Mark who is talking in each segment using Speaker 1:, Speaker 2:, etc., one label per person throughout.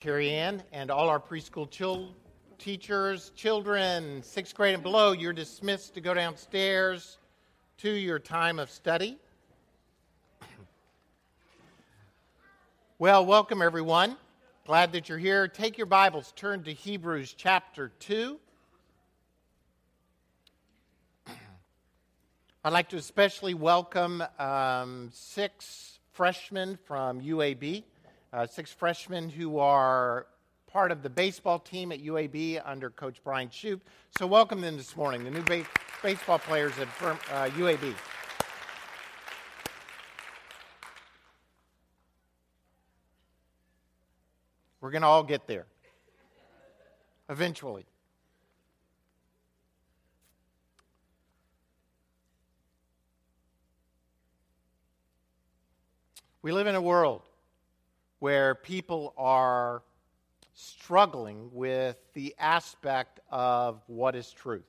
Speaker 1: Carrie Ann, and all our preschool chil- teachers, children, sixth grade and below, you're dismissed to go downstairs to your time of study. Well, welcome everyone. Glad that you're here. Take your Bibles, turn to Hebrews chapter 2. I'd like to especially welcome um, six freshmen from UAB uh, six freshmen who are part of the baseball team at UAB under Coach Brian Shoop. So, welcome them this morning, the new ba- baseball players at uh, UAB. We're going to all get there eventually. We live in a world where people are struggling with the aspect of what is truth.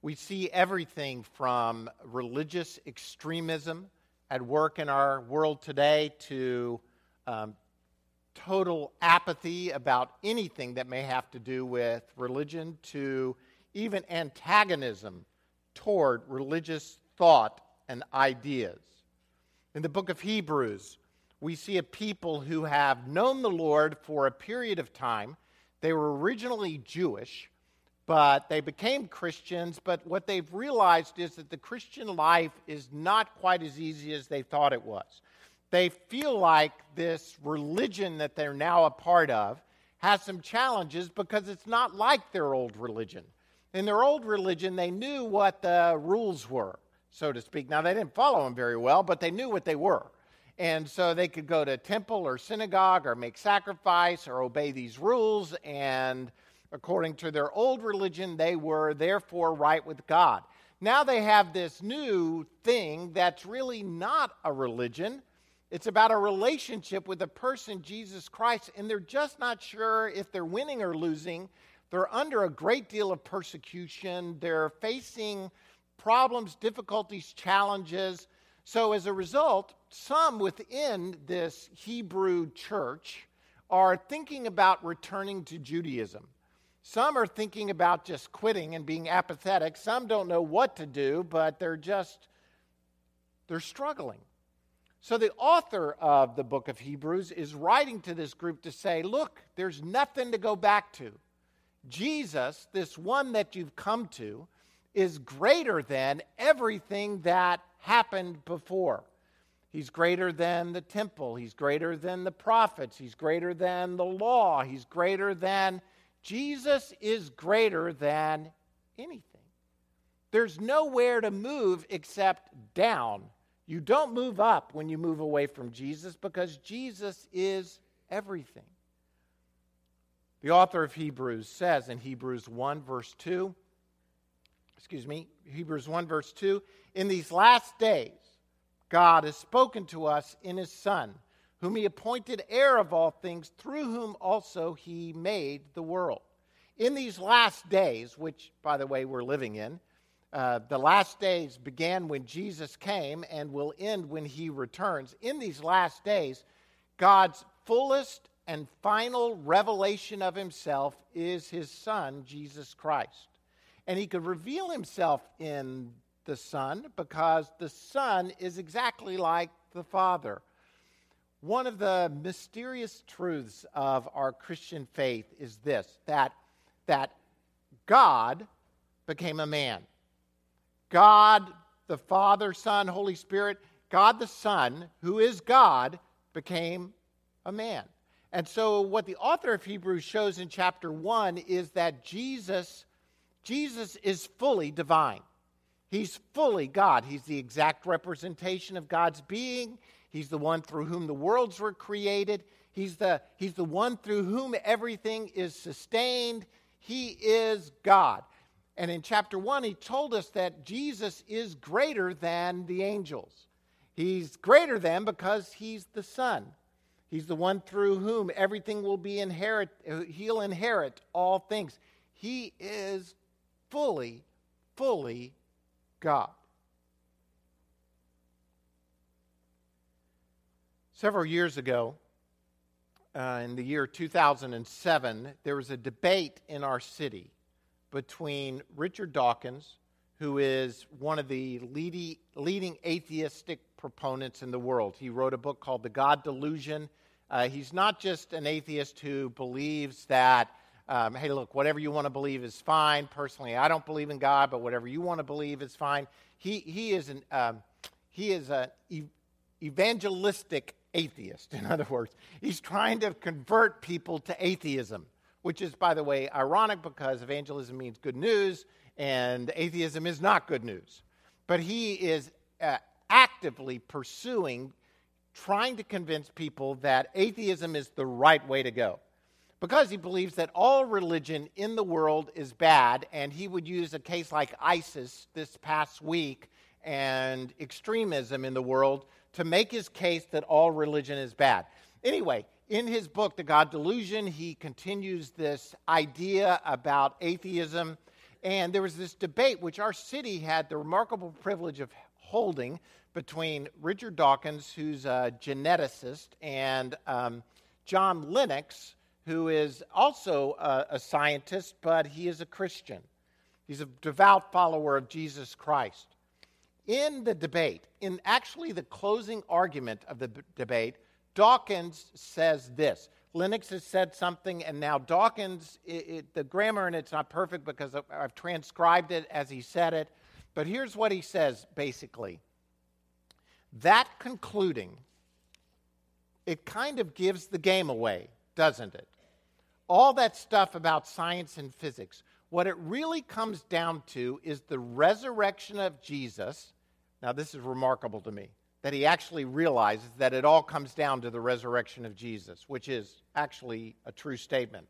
Speaker 1: We see everything from religious extremism at work in our world today to um, total apathy about anything that may have to do with religion to even antagonism toward religious thought and ideas. In the book of Hebrews, we see a people who have known the Lord for a period of time. They were originally Jewish, but they became Christians. But what they've realized is that the Christian life is not quite as easy as they thought it was. They feel like this religion that they're now a part of has some challenges because it's not like their old religion. In their old religion, they knew what the rules were, so to speak. Now, they didn't follow them very well, but they knew what they were. And so they could go to temple or synagogue or make sacrifice or obey these rules. And according to their old religion, they were therefore right with God. Now they have this new thing that's really not a religion. It's about a relationship with the person, Jesus Christ, and they're just not sure if they're winning or losing. They're under a great deal of persecution. They're facing problems, difficulties, challenges. So, as a result, some within this Hebrew church are thinking about returning to Judaism. Some are thinking about just quitting and being apathetic. Some don't know what to do, but they're just they're struggling. So the author of the book of Hebrews is writing to this group to say, look, there's nothing to go back to. Jesus, this one that you've come to, is greater than everything that happened before. He's greater than the temple. He's greater than the prophets. He's greater than the law. He's greater than. Jesus is greater than anything. There's nowhere to move except down. You don't move up when you move away from Jesus because Jesus is everything. The author of Hebrews says in Hebrews 1, verse 2, excuse me, Hebrews 1, verse 2, in these last days, God has spoken to us in his Son, whom he appointed heir of all things, through whom also he made the world. In these last days, which, by the way, we're living in, uh, the last days began when Jesus came and will end when he returns. In these last days, God's fullest and final revelation of himself is his Son, Jesus Christ. And he could reveal himself in the Son because the Son is exactly like the Father. One of the mysterious truths of our Christian faith is this that, that God became a man. God, the Father, Son, Holy Spirit, God the Son, who is God, became a man. And so, what the author of Hebrews shows in chapter 1 is that Jesus, Jesus is fully divine. He's fully God. He's the exact representation of God's being. He's the one through whom the worlds were created. He's the, he's the one through whom everything is sustained. He is God. And in chapter 1, he told us that Jesus is greater than the angels. He's greater than because he's the Son. He's the one through whom everything will be inherit, uh, he'll inherit all things. He is fully, fully God. Several years ago, uh, in the year 2007, there was a debate in our city between Richard Dawkins, who is one of the leading, atheistic proponents in the world. He wrote a book called The God Delusion. Uh, he's not just an atheist who believes that, um, hey, look, whatever you want to believe is fine. Personally, I don't believe in God, but whatever you want to believe is fine. He, he is an um, he is an evangelistic atheist. In other words, he's trying to convert people to atheism, which is, by the way, ironic because evangelism means good news and atheism is not good news. But he is uh, actively pursuing, trying to convince people that atheism is the right way to go. Because he believes that all religion in the world is bad, and he would use a case like ISIS this past week and extremism in the world to make his case that all religion is bad. Anyway, in his book, The God Delusion, he continues this idea about atheism. And there was this debate, which our city had the remarkable privilege of holding between Richard Dawkins, who's a geneticist, and um, John Lennox, who is also a, a scientist, but he is a Christian. He's a devout follower of Jesus Christ in the debate, in actually the closing argument of the b- debate, Dawkins says this. Lennox has said something, and now Dawkins, it, it, the grammar in it's not perfect because I've transcribed it as he said it. But here's what he says basically that concluding, it kind of gives the game away, doesn't it? All that stuff about science and physics. What it really comes down to is the resurrection of Jesus now, this is remarkable to me that he actually realizes that it all comes down to the resurrection of Jesus, which is actually a true statement.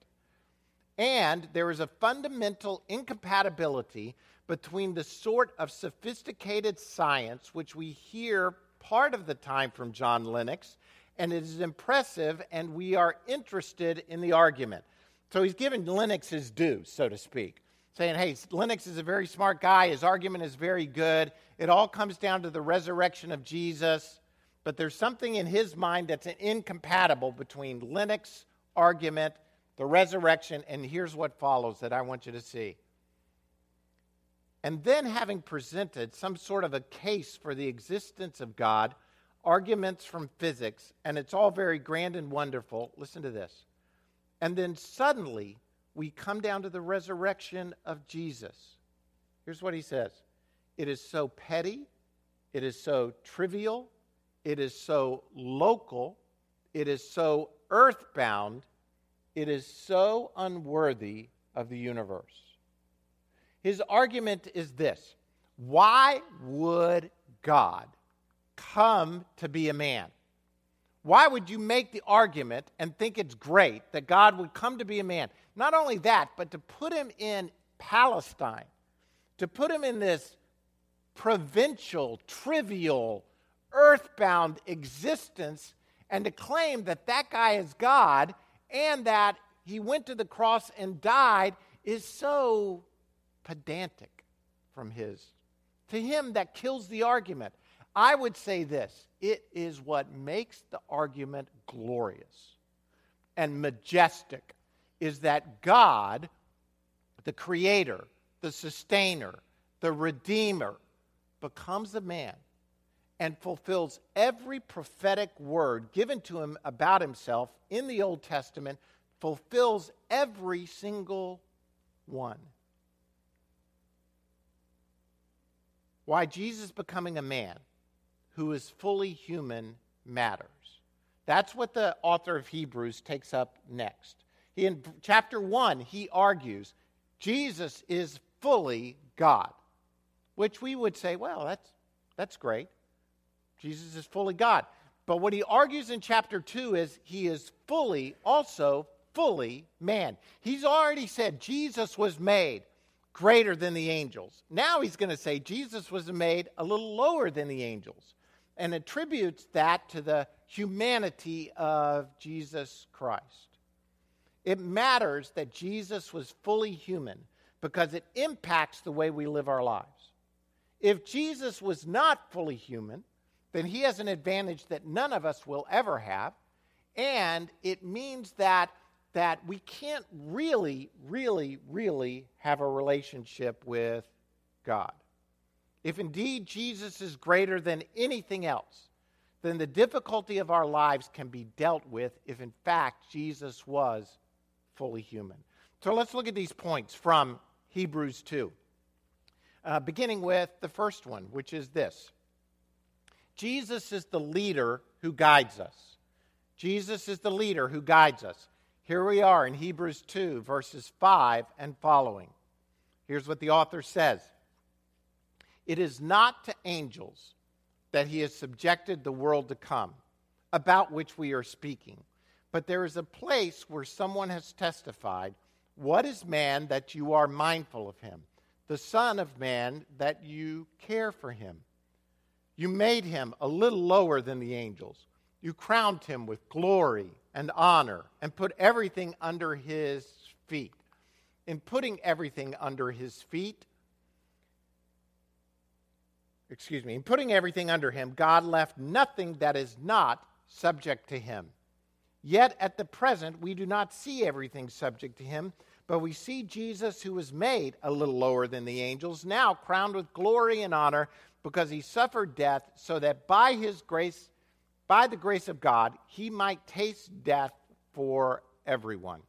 Speaker 1: And there is a fundamental incompatibility between the sort of sophisticated science which we hear part of the time from John Lennox, and it is impressive, and we are interested in the argument. So he's given Lennox his due, so to speak saying, hey, Lennox is a very smart guy. His argument is very good. It all comes down to the resurrection of Jesus. But there's something in his mind that's incompatible between Lennox' argument, the resurrection, and here's what follows that I want you to see. And then, having presented some sort of a case for the existence of God, arguments from physics, and it's all very grand and wonderful, listen to this. And then suddenly, we come down to the resurrection of Jesus. Here's what he says it is so petty, it is so trivial, it is so local, it is so earthbound, it is so unworthy of the universe. His argument is this why would God come to be a man? Why would you make the argument and think it's great that God would come to be a man? Not only that, but to put him in Palestine, to put him in this provincial, trivial, earthbound existence, and to claim that that guy is God and that he went to the cross and died is so pedantic from his. To him, that kills the argument. I would say this it is what makes the argument glorious and majestic is that God, the creator, the sustainer, the redeemer, becomes a man and fulfills every prophetic word given to him about himself in the Old Testament, fulfills every single one. Why Jesus becoming a man who is fully human matters. That's what the author of Hebrews takes up next. He, in chapter 1, he argues Jesus is fully God, which we would say, well, that's, that's great. Jesus is fully God. But what he argues in chapter 2 is he is fully, also fully man. He's already said Jesus was made greater than the angels. Now he's going to say Jesus was made a little lower than the angels and attributes that to the humanity of Jesus Christ. It matters that Jesus was fully human because it impacts the way we live our lives. If Jesus was not fully human, then he has an advantage that none of us will ever have, And it means that, that we can't really, really, really have a relationship with God. If indeed Jesus is greater than anything else, then the difficulty of our lives can be dealt with if in fact Jesus was fully human. So let's look at these points from Hebrews 2, uh, beginning with the first one, which is this Jesus is the leader who guides us. Jesus is the leader who guides us. Here we are in Hebrews 2, verses 5 and following. Here's what the author says It is not to angels that he has subjected the world to come, about which we are speaking. But there is a place where someone has testified What is man that you are mindful of him? The Son of Man that you care for him. You made him a little lower than the angels. You crowned him with glory and honor and put everything under his feet. In putting everything under his feet, excuse me, in putting everything under him, God left nothing that is not subject to him. Yet at the present, we do not see everything subject to him, but we see Jesus, who was made a little lower than the angels, now crowned with glory and honor because he suffered death, so that by his grace, by the grace of God, he might taste death for everyone.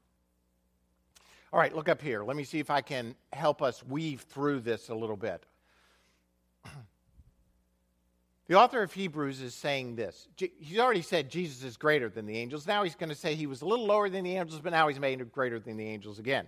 Speaker 1: All right, look up here. Let me see if I can help us weave through this a little bit. The author of Hebrews is saying this. He's already said Jesus is greater than the angels. Now he's going to say he was a little lower than the angels, but now he's made greater than the angels again.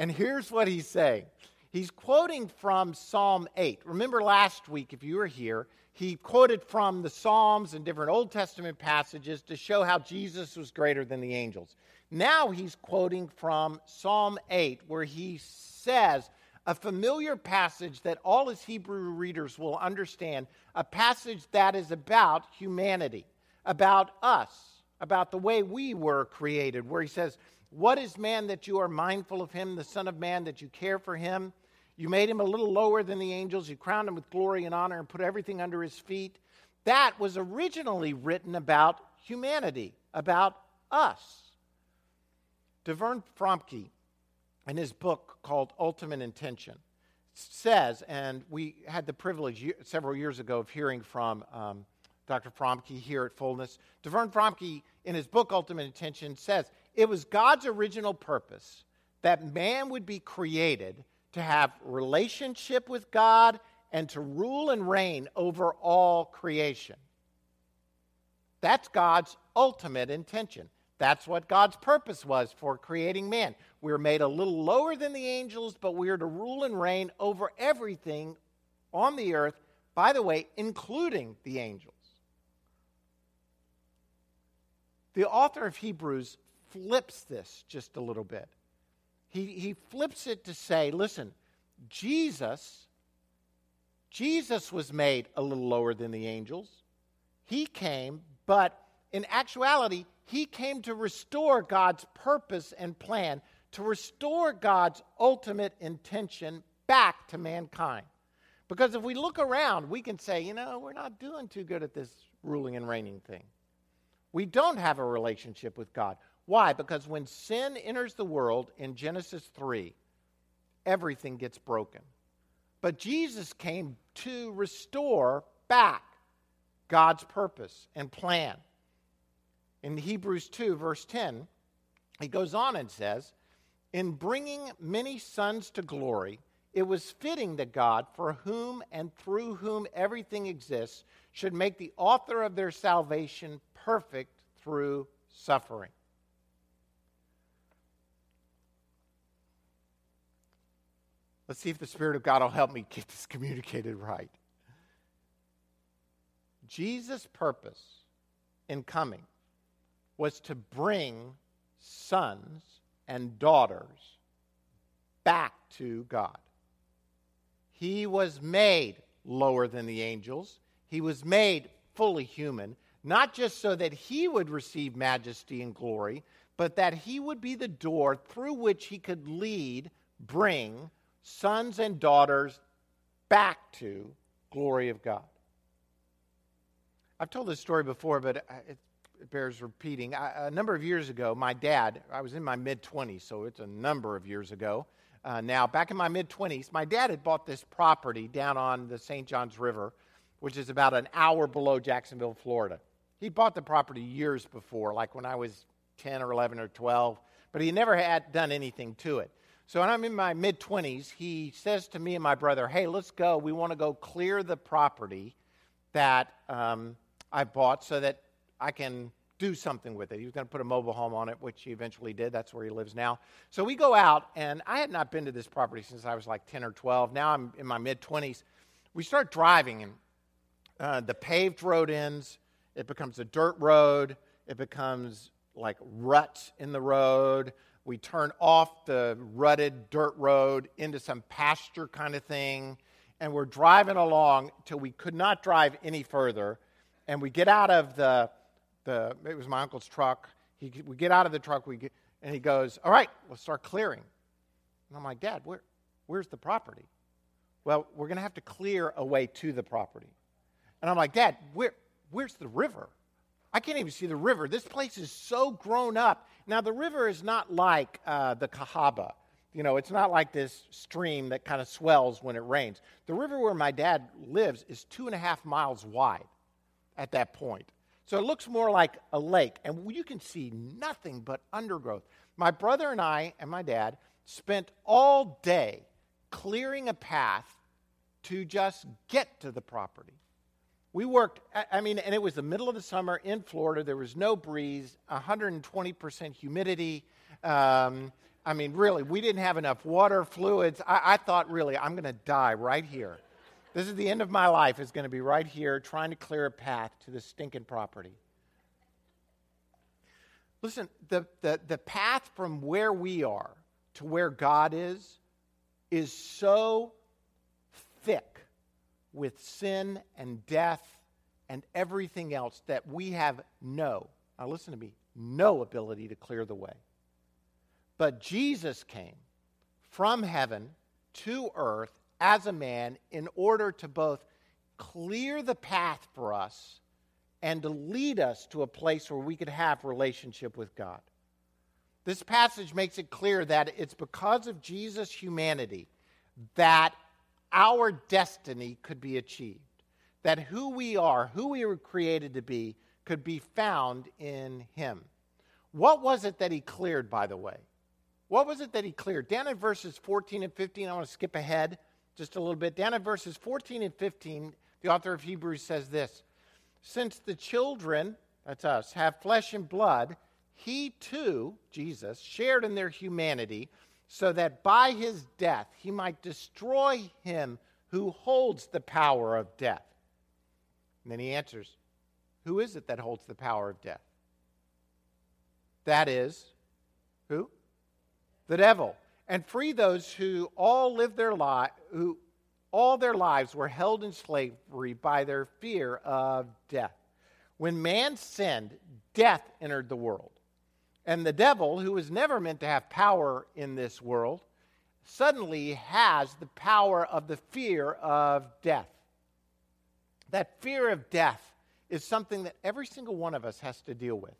Speaker 1: And here's what he's saying he's quoting from Psalm 8. Remember last week, if you were here, he quoted from the Psalms and different Old Testament passages to show how Jesus was greater than the angels. Now he's quoting from Psalm 8, where he says, a familiar passage that all his Hebrew readers will understand, a passage that is about humanity, about us, about the way we were created, where he says, What is man that you are mindful of him, the Son of Man that you care for him? You made him a little lower than the angels, you crowned him with glory and honor, and put everything under his feet. That was originally written about humanity, about us. DeVern Fromke in his book called Ultimate Intention says, and we had the privilege several years ago of hearing from um, Dr. Fromke here at Fullness. DeVern Fromke, in his book Ultimate Intention, says it was God's original purpose that man would be created to have relationship with God and to rule and reign over all creation. That's God's ultimate intention. That's what God's purpose was for creating man. We are made a little lower than the angels, but we are to rule and reign over everything on the earth, by the way, including the angels. The author of Hebrews flips this just a little bit. He, he flips it to say, listen, Jesus, Jesus was made a little lower than the angels. He came, but in actuality, he came to restore God's purpose and plan, to restore God's ultimate intention back to mankind. Because if we look around, we can say, you know, we're not doing too good at this ruling and reigning thing. We don't have a relationship with God. Why? Because when sin enters the world in Genesis 3, everything gets broken. But Jesus came to restore back God's purpose and plan in Hebrews 2, verse 10, he goes on and says, In bringing many sons to glory, it was fitting that God, for whom and through whom everything exists, should make the author of their salvation perfect through suffering. Let's see if the Spirit of God will help me get this communicated right. Jesus' purpose in coming was to bring sons and daughters back to God. He was made lower than the angels, he was made fully human, not just so that he would receive majesty and glory, but that he would be the door through which he could lead, bring sons and daughters back to glory of God. I've told this story before, but it bears repeating. I, a number of years ago, my dad, I was in my mid 20s, so it's a number of years ago. Uh, now, back in my mid 20s, my dad had bought this property down on the St. Johns River, which is about an hour below Jacksonville, Florida. He bought the property years before, like when I was 10 or 11 or 12, but he never had done anything to it. So when I'm in my mid 20s, he says to me and my brother, Hey, let's go. We want to go clear the property that um, I bought so that I can do something with it. He was going to put a mobile home on it, which he eventually did. That's where he lives now. So we go out, and I had not been to this property since I was like 10 or 12. Now I'm in my mid 20s. We start driving, and uh, the paved road ends. It becomes a dirt road. It becomes like ruts in the road. We turn off the rutted dirt road into some pasture kind of thing. And we're driving along till we could not drive any further. And we get out of the the, it was my uncle's truck. He, we get out of the truck, we get, and he goes, All right, let's start clearing. And I'm like, Dad, where, where's the property? Well, we're going to have to clear a way to the property. And I'm like, Dad, where, where's the river? I can't even see the river. This place is so grown up. Now, the river is not like uh, the Cahaba. You know, it's not like this stream that kind of swells when it rains. The river where my dad lives is two and a half miles wide at that point. So it looks more like a lake, and you can see nothing but undergrowth. My brother and I and my dad spent all day clearing a path to just get to the property. We worked, I mean, and it was the middle of the summer in Florida. There was no breeze, 120% humidity. Um, I mean, really, we didn't have enough water, fluids. I, I thought, really, I'm going to die right here. This is the end of my life, is going to be right here trying to clear a path to the stinking property. Listen, the, the, the path from where we are to where God is is so thick with sin and death and everything else that we have no, now listen to me, no ability to clear the way. But Jesus came from heaven to earth as a man in order to both clear the path for us and to lead us to a place where we could have relationship with God. This passage makes it clear that it's because of Jesus' humanity that our destiny could be achieved. That who we are, who we were created to be, could be found in Him. What was it that He cleared, by the way? What was it that He cleared? Down in verses 14 and 15, I want to skip ahead just a little bit. Down at verses 14 and 15, the author of Hebrews says this Since the children, that's us, have flesh and blood, he too, Jesus, shared in their humanity, so that by his death he might destroy him who holds the power of death. And then he answers, Who is it that holds the power of death? That is, who? The devil and free those who all live their life who all their lives were held in slavery by their fear of death. When man sinned, death entered the world. And the devil, who was never meant to have power in this world, suddenly has the power of the fear of death. That fear of death is something that every single one of us has to deal with.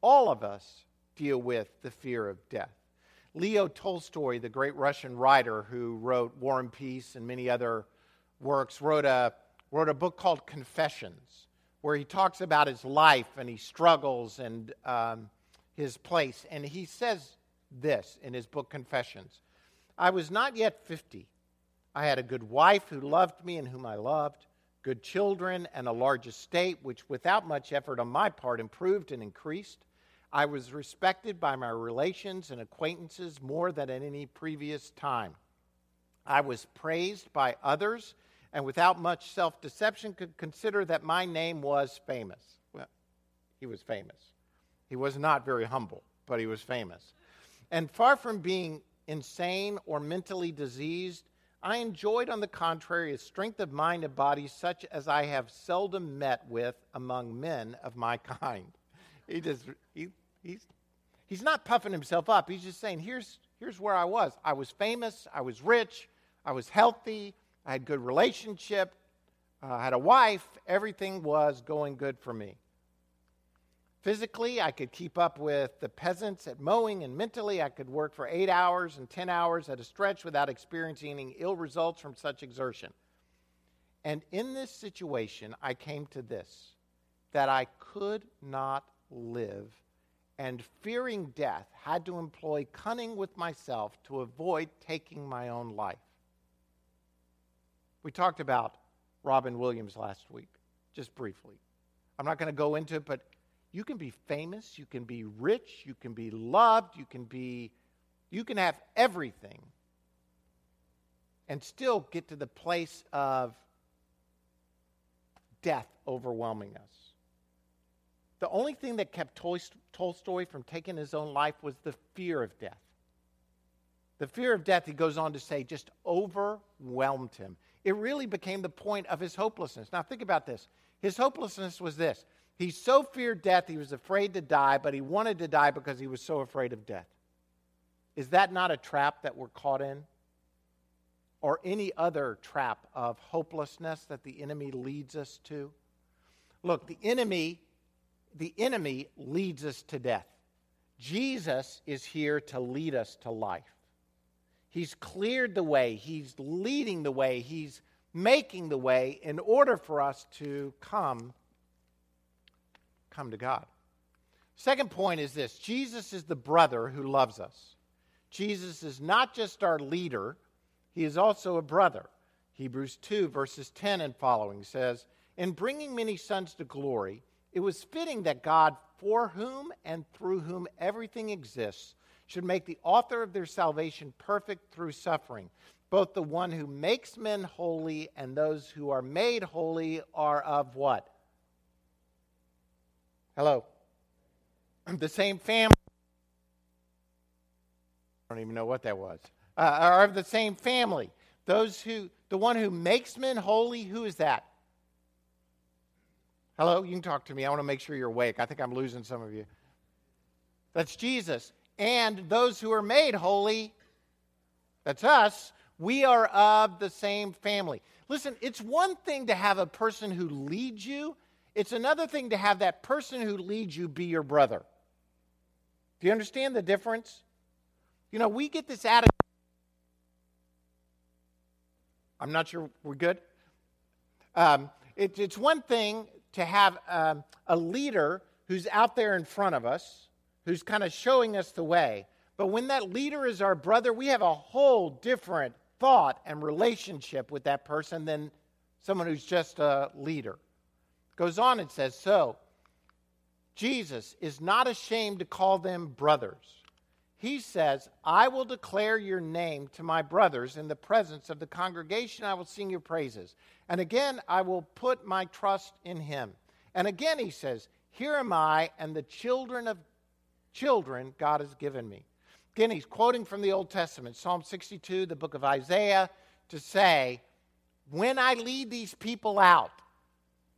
Speaker 1: All of us deal with the fear of death. Leo Tolstoy, the great Russian writer who wrote War and Peace and many other works, wrote a, wrote a book called Confessions, where he talks about his life and he struggles and um, his place. And he says this in his book Confessions I was not yet 50. I had a good wife who loved me and whom I loved, good children, and a large estate, which without much effort on my part improved and increased. I was respected by my relations and acquaintances more than at any previous time. I was praised by others, and without much self deception, could consider that my name was famous. Well, he was famous. He was not very humble, but he was famous. And far from being insane or mentally diseased, I enjoyed, on the contrary, a strength of mind and body such as I have seldom met with among men of my kind. He just he He's, he's not puffing himself up. He's just saying, here's, here's where I was. I was famous. I was rich. I was healthy. I had good relationship. Uh, I had a wife. Everything was going good for me. Physically, I could keep up with the peasants at mowing, and mentally, I could work for eight hours and 10 hours at a stretch without experiencing any ill results from such exertion. And in this situation, I came to this that I could not live, and fearing death, had to employ cunning with myself to avoid taking my own life. We talked about Robin Williams last week, just briefly. I'm not going to go into it, but you can be famous, you can be rich, you can be loved, you can be you can have everything and still get to the place of death overwhelming us. The only thing that kept Tolstoy from taking his own life was the fear of death. The fear of death, he goes on to say, just overwhelmed him. It really became the point of his hopelessness. Now, think about this. His hopelessness was this he so feared death, he was afraid to die, but he wanted to die because he was so afraid of death. Is that not a trap that we're caught in? Or any other trap of hopelessness that the enemy leads us to? Look, the enemy, the enemy leads us to death. Jesus is here to lead us to life. He's cleared the way, He's leading the way, He's making the way in order for us to come come to God. Second point is this Jesus is the brother who loves us. Jesus is not just our leader, he is also a brother. Hebrews 2, verses 10 and following says, In bringing many sons to glory, it was fitting that God, for whom and through whom everything exists, should make the author of their salvation perfect through suffering. Both the one who makes men holy and those who are made holy are of what? Hello. The same family. I don't even know what that was. Uh, are of the same family. Those who, the one who makes men holy, who is that? Hello, you can talk to me. I want to make sure you're awake. I think I'm losing some of you. That's Jesus. And those who are made holy, that's us, we are of the same family. Listen, it's one thing to have a person who leads you it's another thing to have that person who leads you be your brother. Do you understand the difference? You know, we get this attitude. I'm not sure we're good. Um, it, it's one thing to have um, a leader who's out there in front of us, who's kind of showing us the way. But when that leader is our brother, we have a whole different thought and relationship with that person than someone who's just a leader. Goes on and says, So, Jesus is not ashamed to call them brothers. He says, I will declare your name to my brothers in the presence of the congregation. I will sing your praises. And again, I will put my trust in him. And again, he says, Here am I and the children of children God has given me. Again, he's quoting from the Old Testament, Psalm 62, the book of Isaiah, to say, When I lead these people out,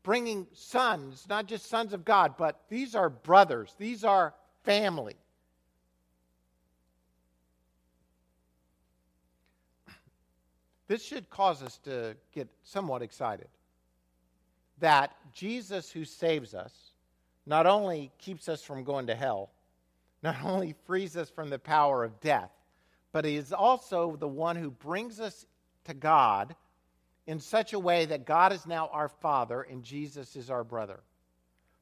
Speaker 1: bringing sons, not just sons of God, but these are brothers, these are family. This should cause us to get somewhat excited that Jesus, who saves us, not only keeps us from going to hell, not only frees us from the power of death, but he is also the one who brings us to God in such a way that God is now our Father and Jesus is our brother.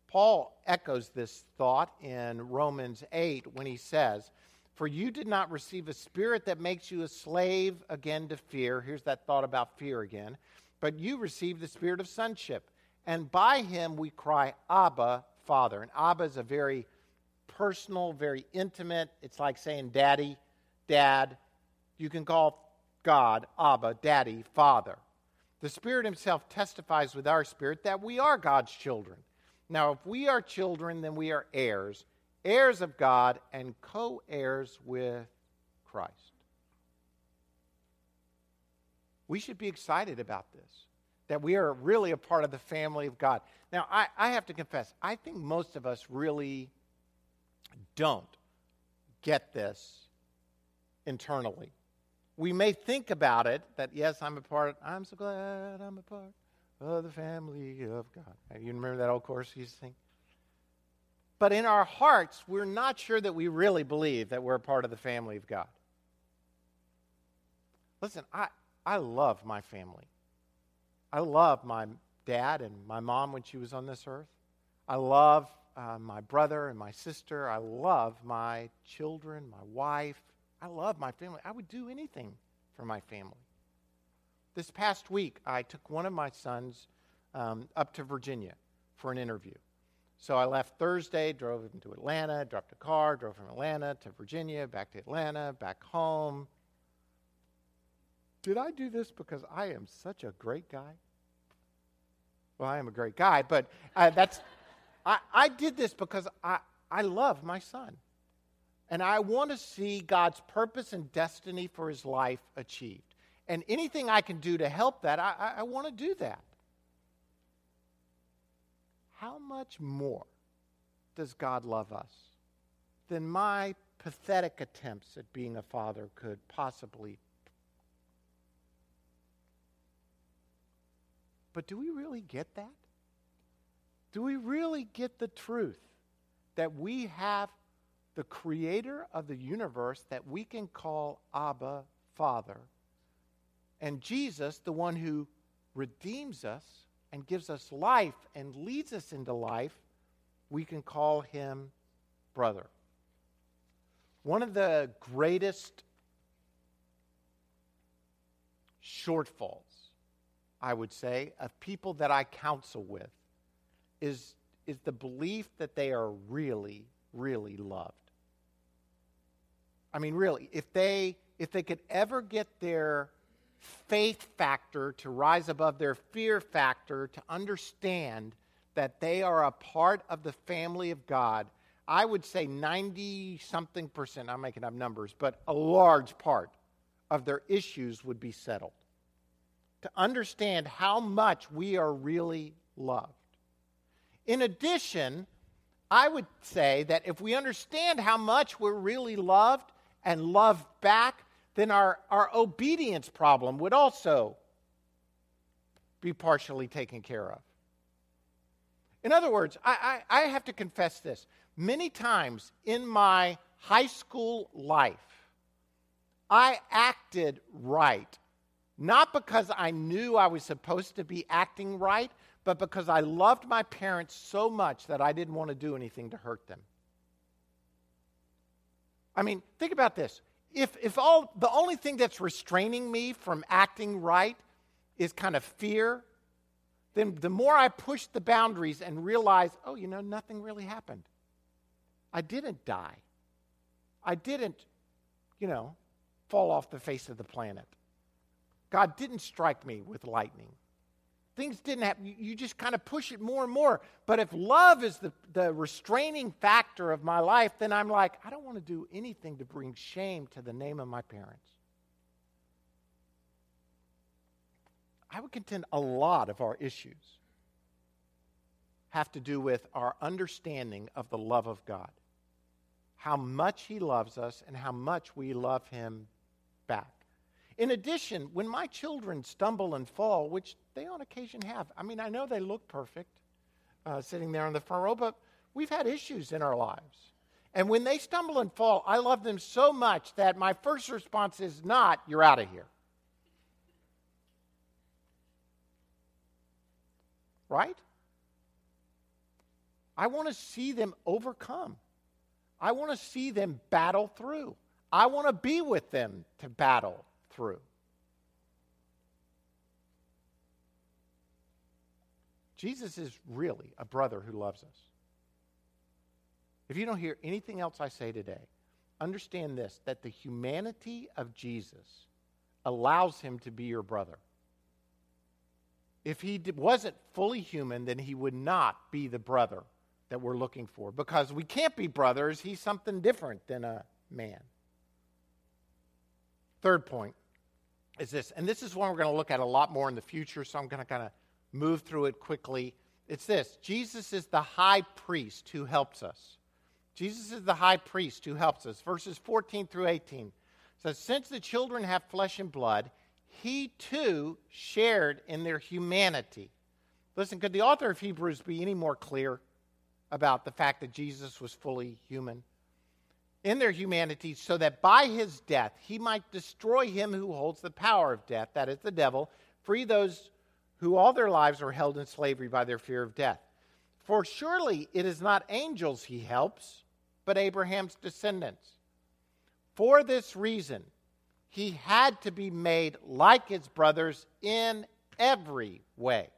Speaker 1: Paul echoes this thought in Romans 8 when he says, For you did not receive a spirit that makes you a slave again to fear. Here's that thought about fear again. But you received the spirit of sonship. And by him we cry, Abba, Father. And Abba is a very personal, very intimate, it's like saying daddy, dad. You can call God Abba, daddy, father. The Spirit Himself testifies with our spirit that we are God's children. Now, if we are children, then we are heirs, heirs of God, and co heirs with Christ. We should be excited about this, that we are really a part of the family of God. Now, I, I have to confess, I think most of us really don't get this internally we may think about it that, yes, I'm a part, I'm so glad I'm a part of the family of God. You remember that old chorus you used to sing? But in our hearts, we're not sure that we really believe that we're a part of the family of God. Listen, I, I love my family. I love my dad and my mom when she was on this earth. I love uh, my brother and my sister. I love my children, my wife. I love my family. I would do anything for my family. This past week, I took one of my sons um, up to Virginia for an interview. So I left Thursday, drove him to Atlanta, dropped a car, drove from Atlanta to Virginia, back to Atlanta, back home. Did I do this because I am such a great guy? Well, I am a great guy, but uh, that's I, I did this because I, I love my son. And I want to see God's purpose and destiny for his life achieved. And anything I can do to help that, I, I, I want to do that. How much more does God love us than my pathetic attempts at being a father could possibly? But do we really get that? Do we really get the truth that we have the creator of the universe that we can call Abba, Father, and Jesus, the one who redeems us and gives us life and leads us into life, we can call him brother. One of the greatest shortfalls, I would say, of people that I counsel with is, is the belief that they are really, really loved. I mean, really, if they, if they could ever get their faith factor to rise above their fear factor, to understand that they are a part of the family of God, I would say 90 something percent, I'm making up numbers, but a large part of their issues would be settled. To understand how much we are really loved. In addition, I would say that if we understand how much we're really loved and loved back, then our, our obedience problem would also be partially taken care of. In other words, I, I, I have to confess this. Many times in my high school life, I acted right, not because I knew I was supposed to be acting right, but because I loved my parents so much that I didn't want to do anything to hurt them. I mean, think about this. If, if all, the only thing that's restraining me from acting right is kind of fear, then the more I push the boundaries and realize, oh, you know, nothing really happened. I didn't die. I didn't, you know, fall off the face of the planet. God didn't strike me with lightning. Things didn't happen. You just kind of push it more and more. But if love is the, the restraining factor of my life, then I'm like, I don't want to do anything to bring shame to the name of my parents. I would contend a lot of our issues have to do with our understanding of the love of God. How much He loves us and how much we love Him back. In addition, when my children stumble and fall, which they on occasion have, I mean, I know they look perfect uh, sitting there on the front row, but we've had issues in our lives. And when they stumble and fall, I love them so much that my first response is not, you're out of here. Right? I want to see them overcome. I want to see them battle through. I want to be with them to battle through. Jesus is really a brother who loves us. If you don't hear anything else I say today, understand this that the humanity of Jesus allows him to be your brother. If he wasn't fully human, then he would not be the brother that we're looking for because we can't be brothers. He's something different than a man. Third point is this, and this is one we're going to look at a lot more in the future, so I'm going to kind of move through it quickly. It's this Jesus is the high priest who helps us. Jesus is the high priest who helps us. Verses 14 through 18 says, Since the children have flesh and blood, he too shared in their humanity. Listen, could the author of Hebrews be any more clear about the fact that Jesus was fully human in their humanity, so that by his death he might destroy him who holds the power of death, that is the devil, free those who all their lives were held in slavery by their fear of death. For surely it is not angels he helps, but Abraham's descendants. For this reason, he had to be made like his brothers in every way,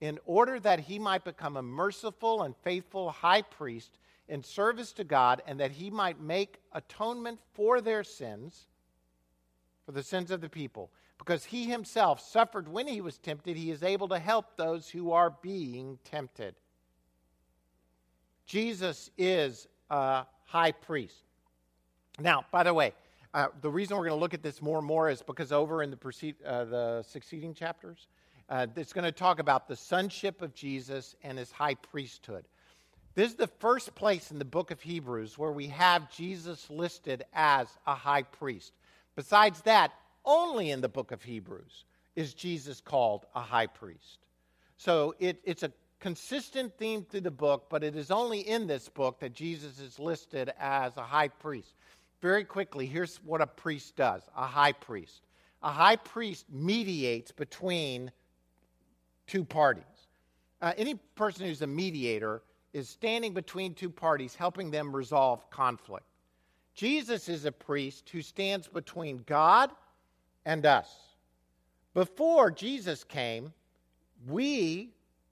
Speaker 1: in order that he might become a merciful and faithful high priest in service to God, and that he might make atonement for their sins, for the sins of the people. Because he himself suffered when he was tempted, he is able to help those who are being tempted. Jesus is a high priest. Now, by the way, uh, the reason we're going to look at this more and more is because over in the, precede, uh, the succeeding chapters, uh, it's going to talk about the sonship of Jesus and his high priesthood. This is the first place in the book of Hebrews where we have Jesus listed as a high priest. Besides that, only in the book of Hebrews is Jesus called a high priest. So it, it's a consistent theme through the book, but it is only in this book that Jesus is listed as a high priest. Very quickly, here's what a priest does a high priest. A high priest mediates between two parties. Uh, any person who's a mediator is standing between two parties, helping them resolve conflict. Jesus is a priest who stands between God and us. Before Jesus came, we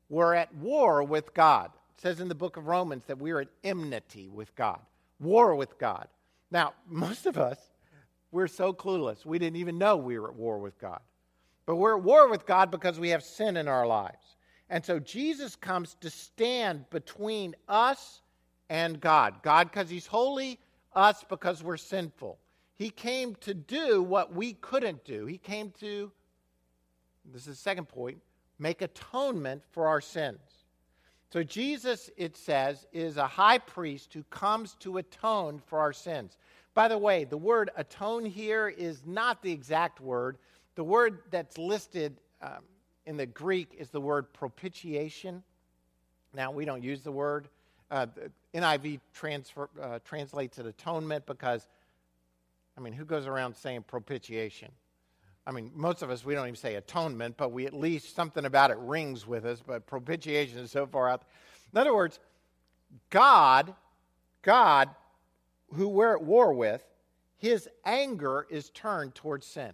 Speaker 1: were at war with God. It says in the book of Romans that we are at enmity with God, war with God. Now, most of us, we're so clueless. We didn't even know we were at war with God. But we're at war with God because we have sin in our lives. And so Jesus comes to stand between us and God. God, because He's holy, us, because we're sinful. He came to do what we couldn't do. He came to, this is the second point, make atonement for our sins. So, Jesus, it says, is a high priest who comes to atone for our sins. By the way, the word atone here is not the exact word. The word that's listed um, in the Greek is the word propitiation. Now, we don't use the word. Uh, NIV transfer, uh, translates it atonement because, I mean, who goes around saying propitiation? I mean, most of us, we don't even say atonement, but we at least something about it rings with us, but propitiation is so far out. In other words, God, God, who we're at war with, his anger is turned towards sin.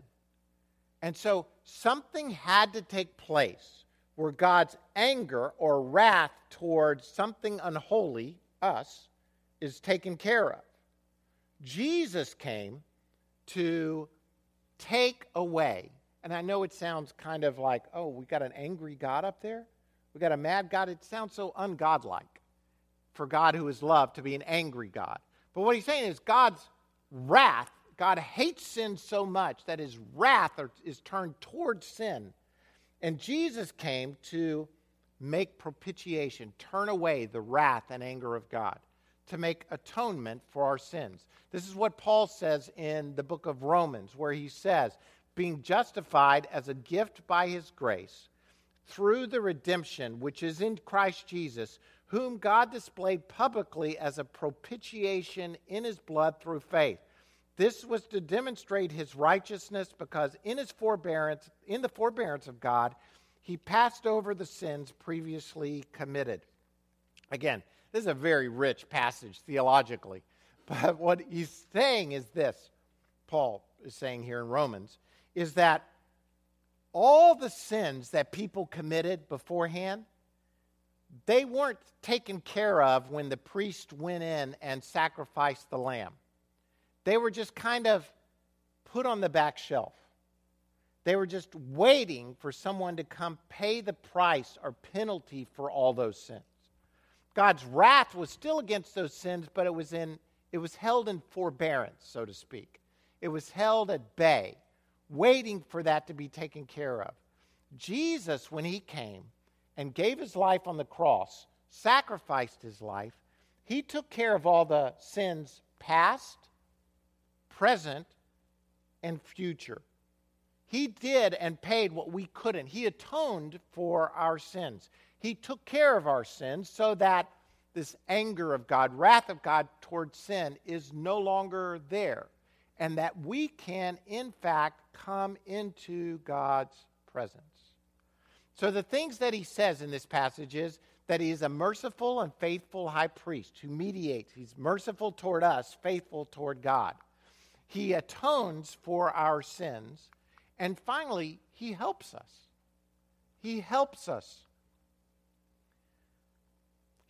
Speaker 1: And so something had to take place where God's anger or wrath towards something unholy, us, is taken care of. Jesus came to take away. And I know it sounds kind of like, oh, we got an angry God up there? We got a mad God? It sounds so ungodlike for God who is love to be an angry God. But what he's saying is God's wrath, God hates sin so much that his wrath is turned towards sin. And Jesus came to make propitiation, turn away the wrath and anger of God to make atonement for our sins. This is what Paul says in the book of Romans, where he says, being justified as a gift by his grace through the redemption which is in Christ Jesus, whom God displayed publicly as a propitiation in his blood through faith. This was to demonstrate his righteousness because in his forbearance, in the forbearance of God, he passed over the sins previously committed. Again, this is a very rich passage theologically. But what he's saying is this Paul is saying here in Romans is that all the sins that people committed beforehand, they weren't taken care of when the priest went in and sacrificed the lamb. They were just kind of put on the back shelf. They were just waiting for someone to come pay the price or penalty for all those sins. God's wrath was still against those sins, but it was in it was held in forbearance, so to speak. It was held at bay, waiting for that to be taken care of. Jesus, when he came and gave his life on the cross, sacrificed his life, he took care of all the sins past, present, and future. He did and paid what we couldn't. He atoned for our sins. He took care of our sins so that this anger of God, wrath of God towards sin is no longer there. And that we can, in fact, come into God's presence. So, the things that he says in this passage is that he is a merciful and faithful high priest who mediates. He's merciful toward us, faithful toward God. He atones for our sins. And finally, he helps us. He helps us.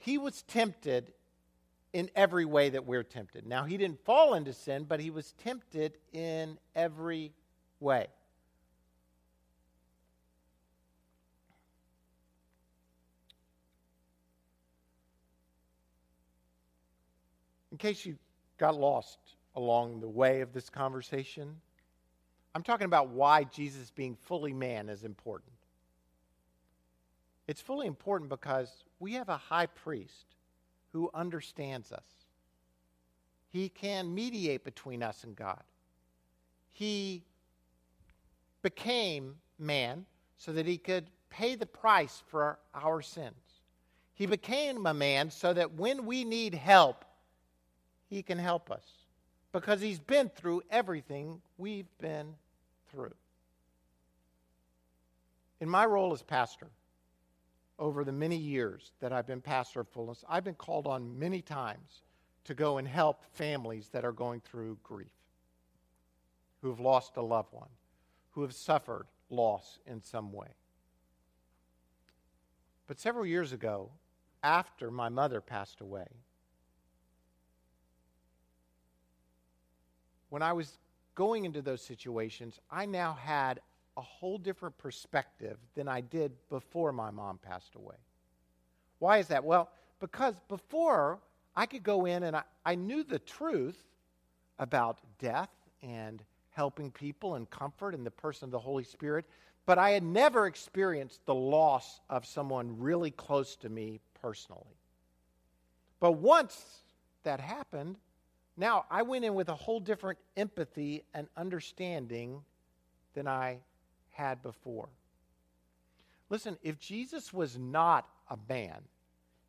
Speaker 1: He was tempted in every way that we're tempted. Now, he didn't fall into sin, but he was tempted in every way. In case you got lost along the way of this conversation, I'm talking about why Jesus being fully man is important. It's fully important because we have a high priest who understands us. He can mediate between us and God. He became man so that he could pay the price for our sins. He became a man so that when we need help, he can help us because He's been through everything we've been through. In my role as pastor, over the many years that I've been pastor of fullness, I've been called on many times to go and help families that are going through grief, who have lost a loved one, who have suffered loss in some way. But several years ago, after my mother passed away, when I was going into those situations, I now had a whole different perspective than I did before my mom passed away. Why is that? Well, because before I could go in and I, I knew the truth about death and helping people and comfort in the person of the Holy Spirit, but I had never experienced the loss of someone really close to me personally. But once that happened, now, I went in with a whole different empathy and understanding than I had before. Listen, if Jesus was not a man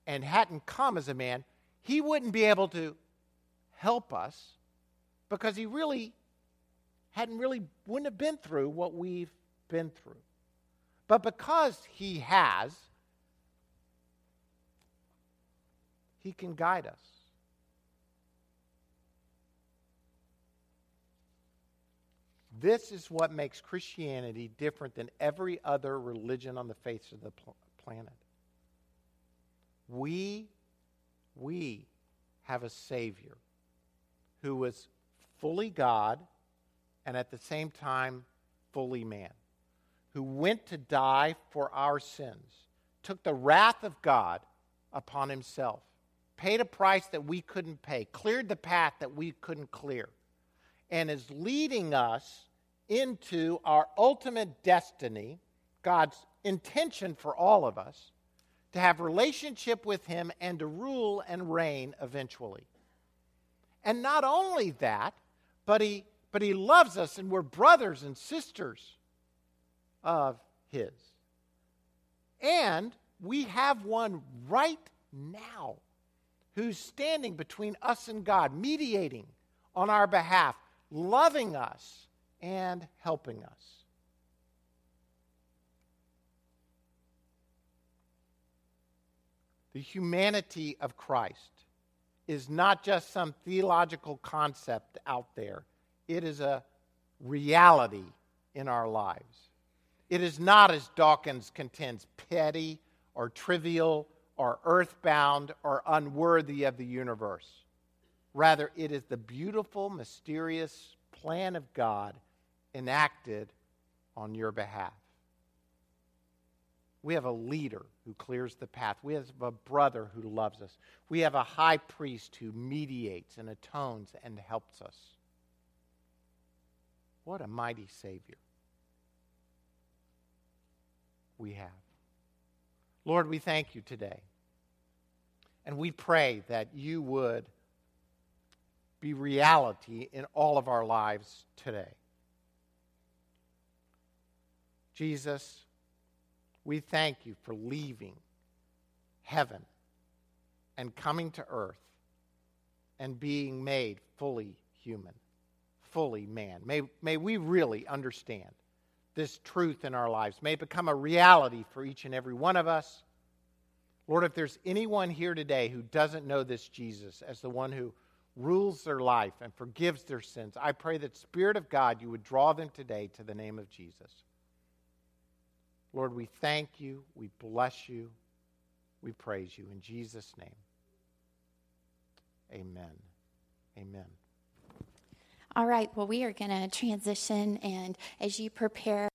Speaker 1: and hadn't come as a man, he wouldn't be able to help us because he really hadn't really wouldn't have been through what we've been through. But because he has, he can guide us. This is what makes Christianity different than every other religion on the face of the pl- planet. We, we have a Savior who was fully God and at the same time fully man, who went to die for our sins, took the wrath of God upon himself, paid a price that we couldn't pay, cleared the path that we couldn't clear and is leading us into our ultimate destiny, God's intention for all of us, to have relationship with him and to rule and reign eventually. And not only that, but he but he loves us and we're brothers and sisters of his. And we have one right now who's standing between us and God, mediating on our behalf, loving us and helping us. The humanity of Christ is not just some theological concept out there, it is a reality in our lives. It is not, as Dawkins contends, petty or trivial or earthbound or unworthy of the universe. Rather, it is the beautiful, mysterious plan of God enacted on your behalf. We have a leader who clears the path. We have a brother who loves us. We have a high priest who mediates and atones and helps us. What a mighty Savior we have. Lord, we thank you today. And we pray that you would be reality in all of our lives today. Jesus, we thank you for leaving heaven and coming to earth and being made fully human, fully man. May, may we really understand this truth in our lives. May it become a reality for each and every one of us. Lord, if there's anyone here today who doesn't know this Jesus as the one who rules their life and forgives their sins, I pray that, Spirit of God, you would draw them today to the name of Jesus. Lord, we thank you, we bless you, we praise you. In Jesus' name, amen. Amen.
Speaker 2: All right, well, we are going to transition, and as you prepare,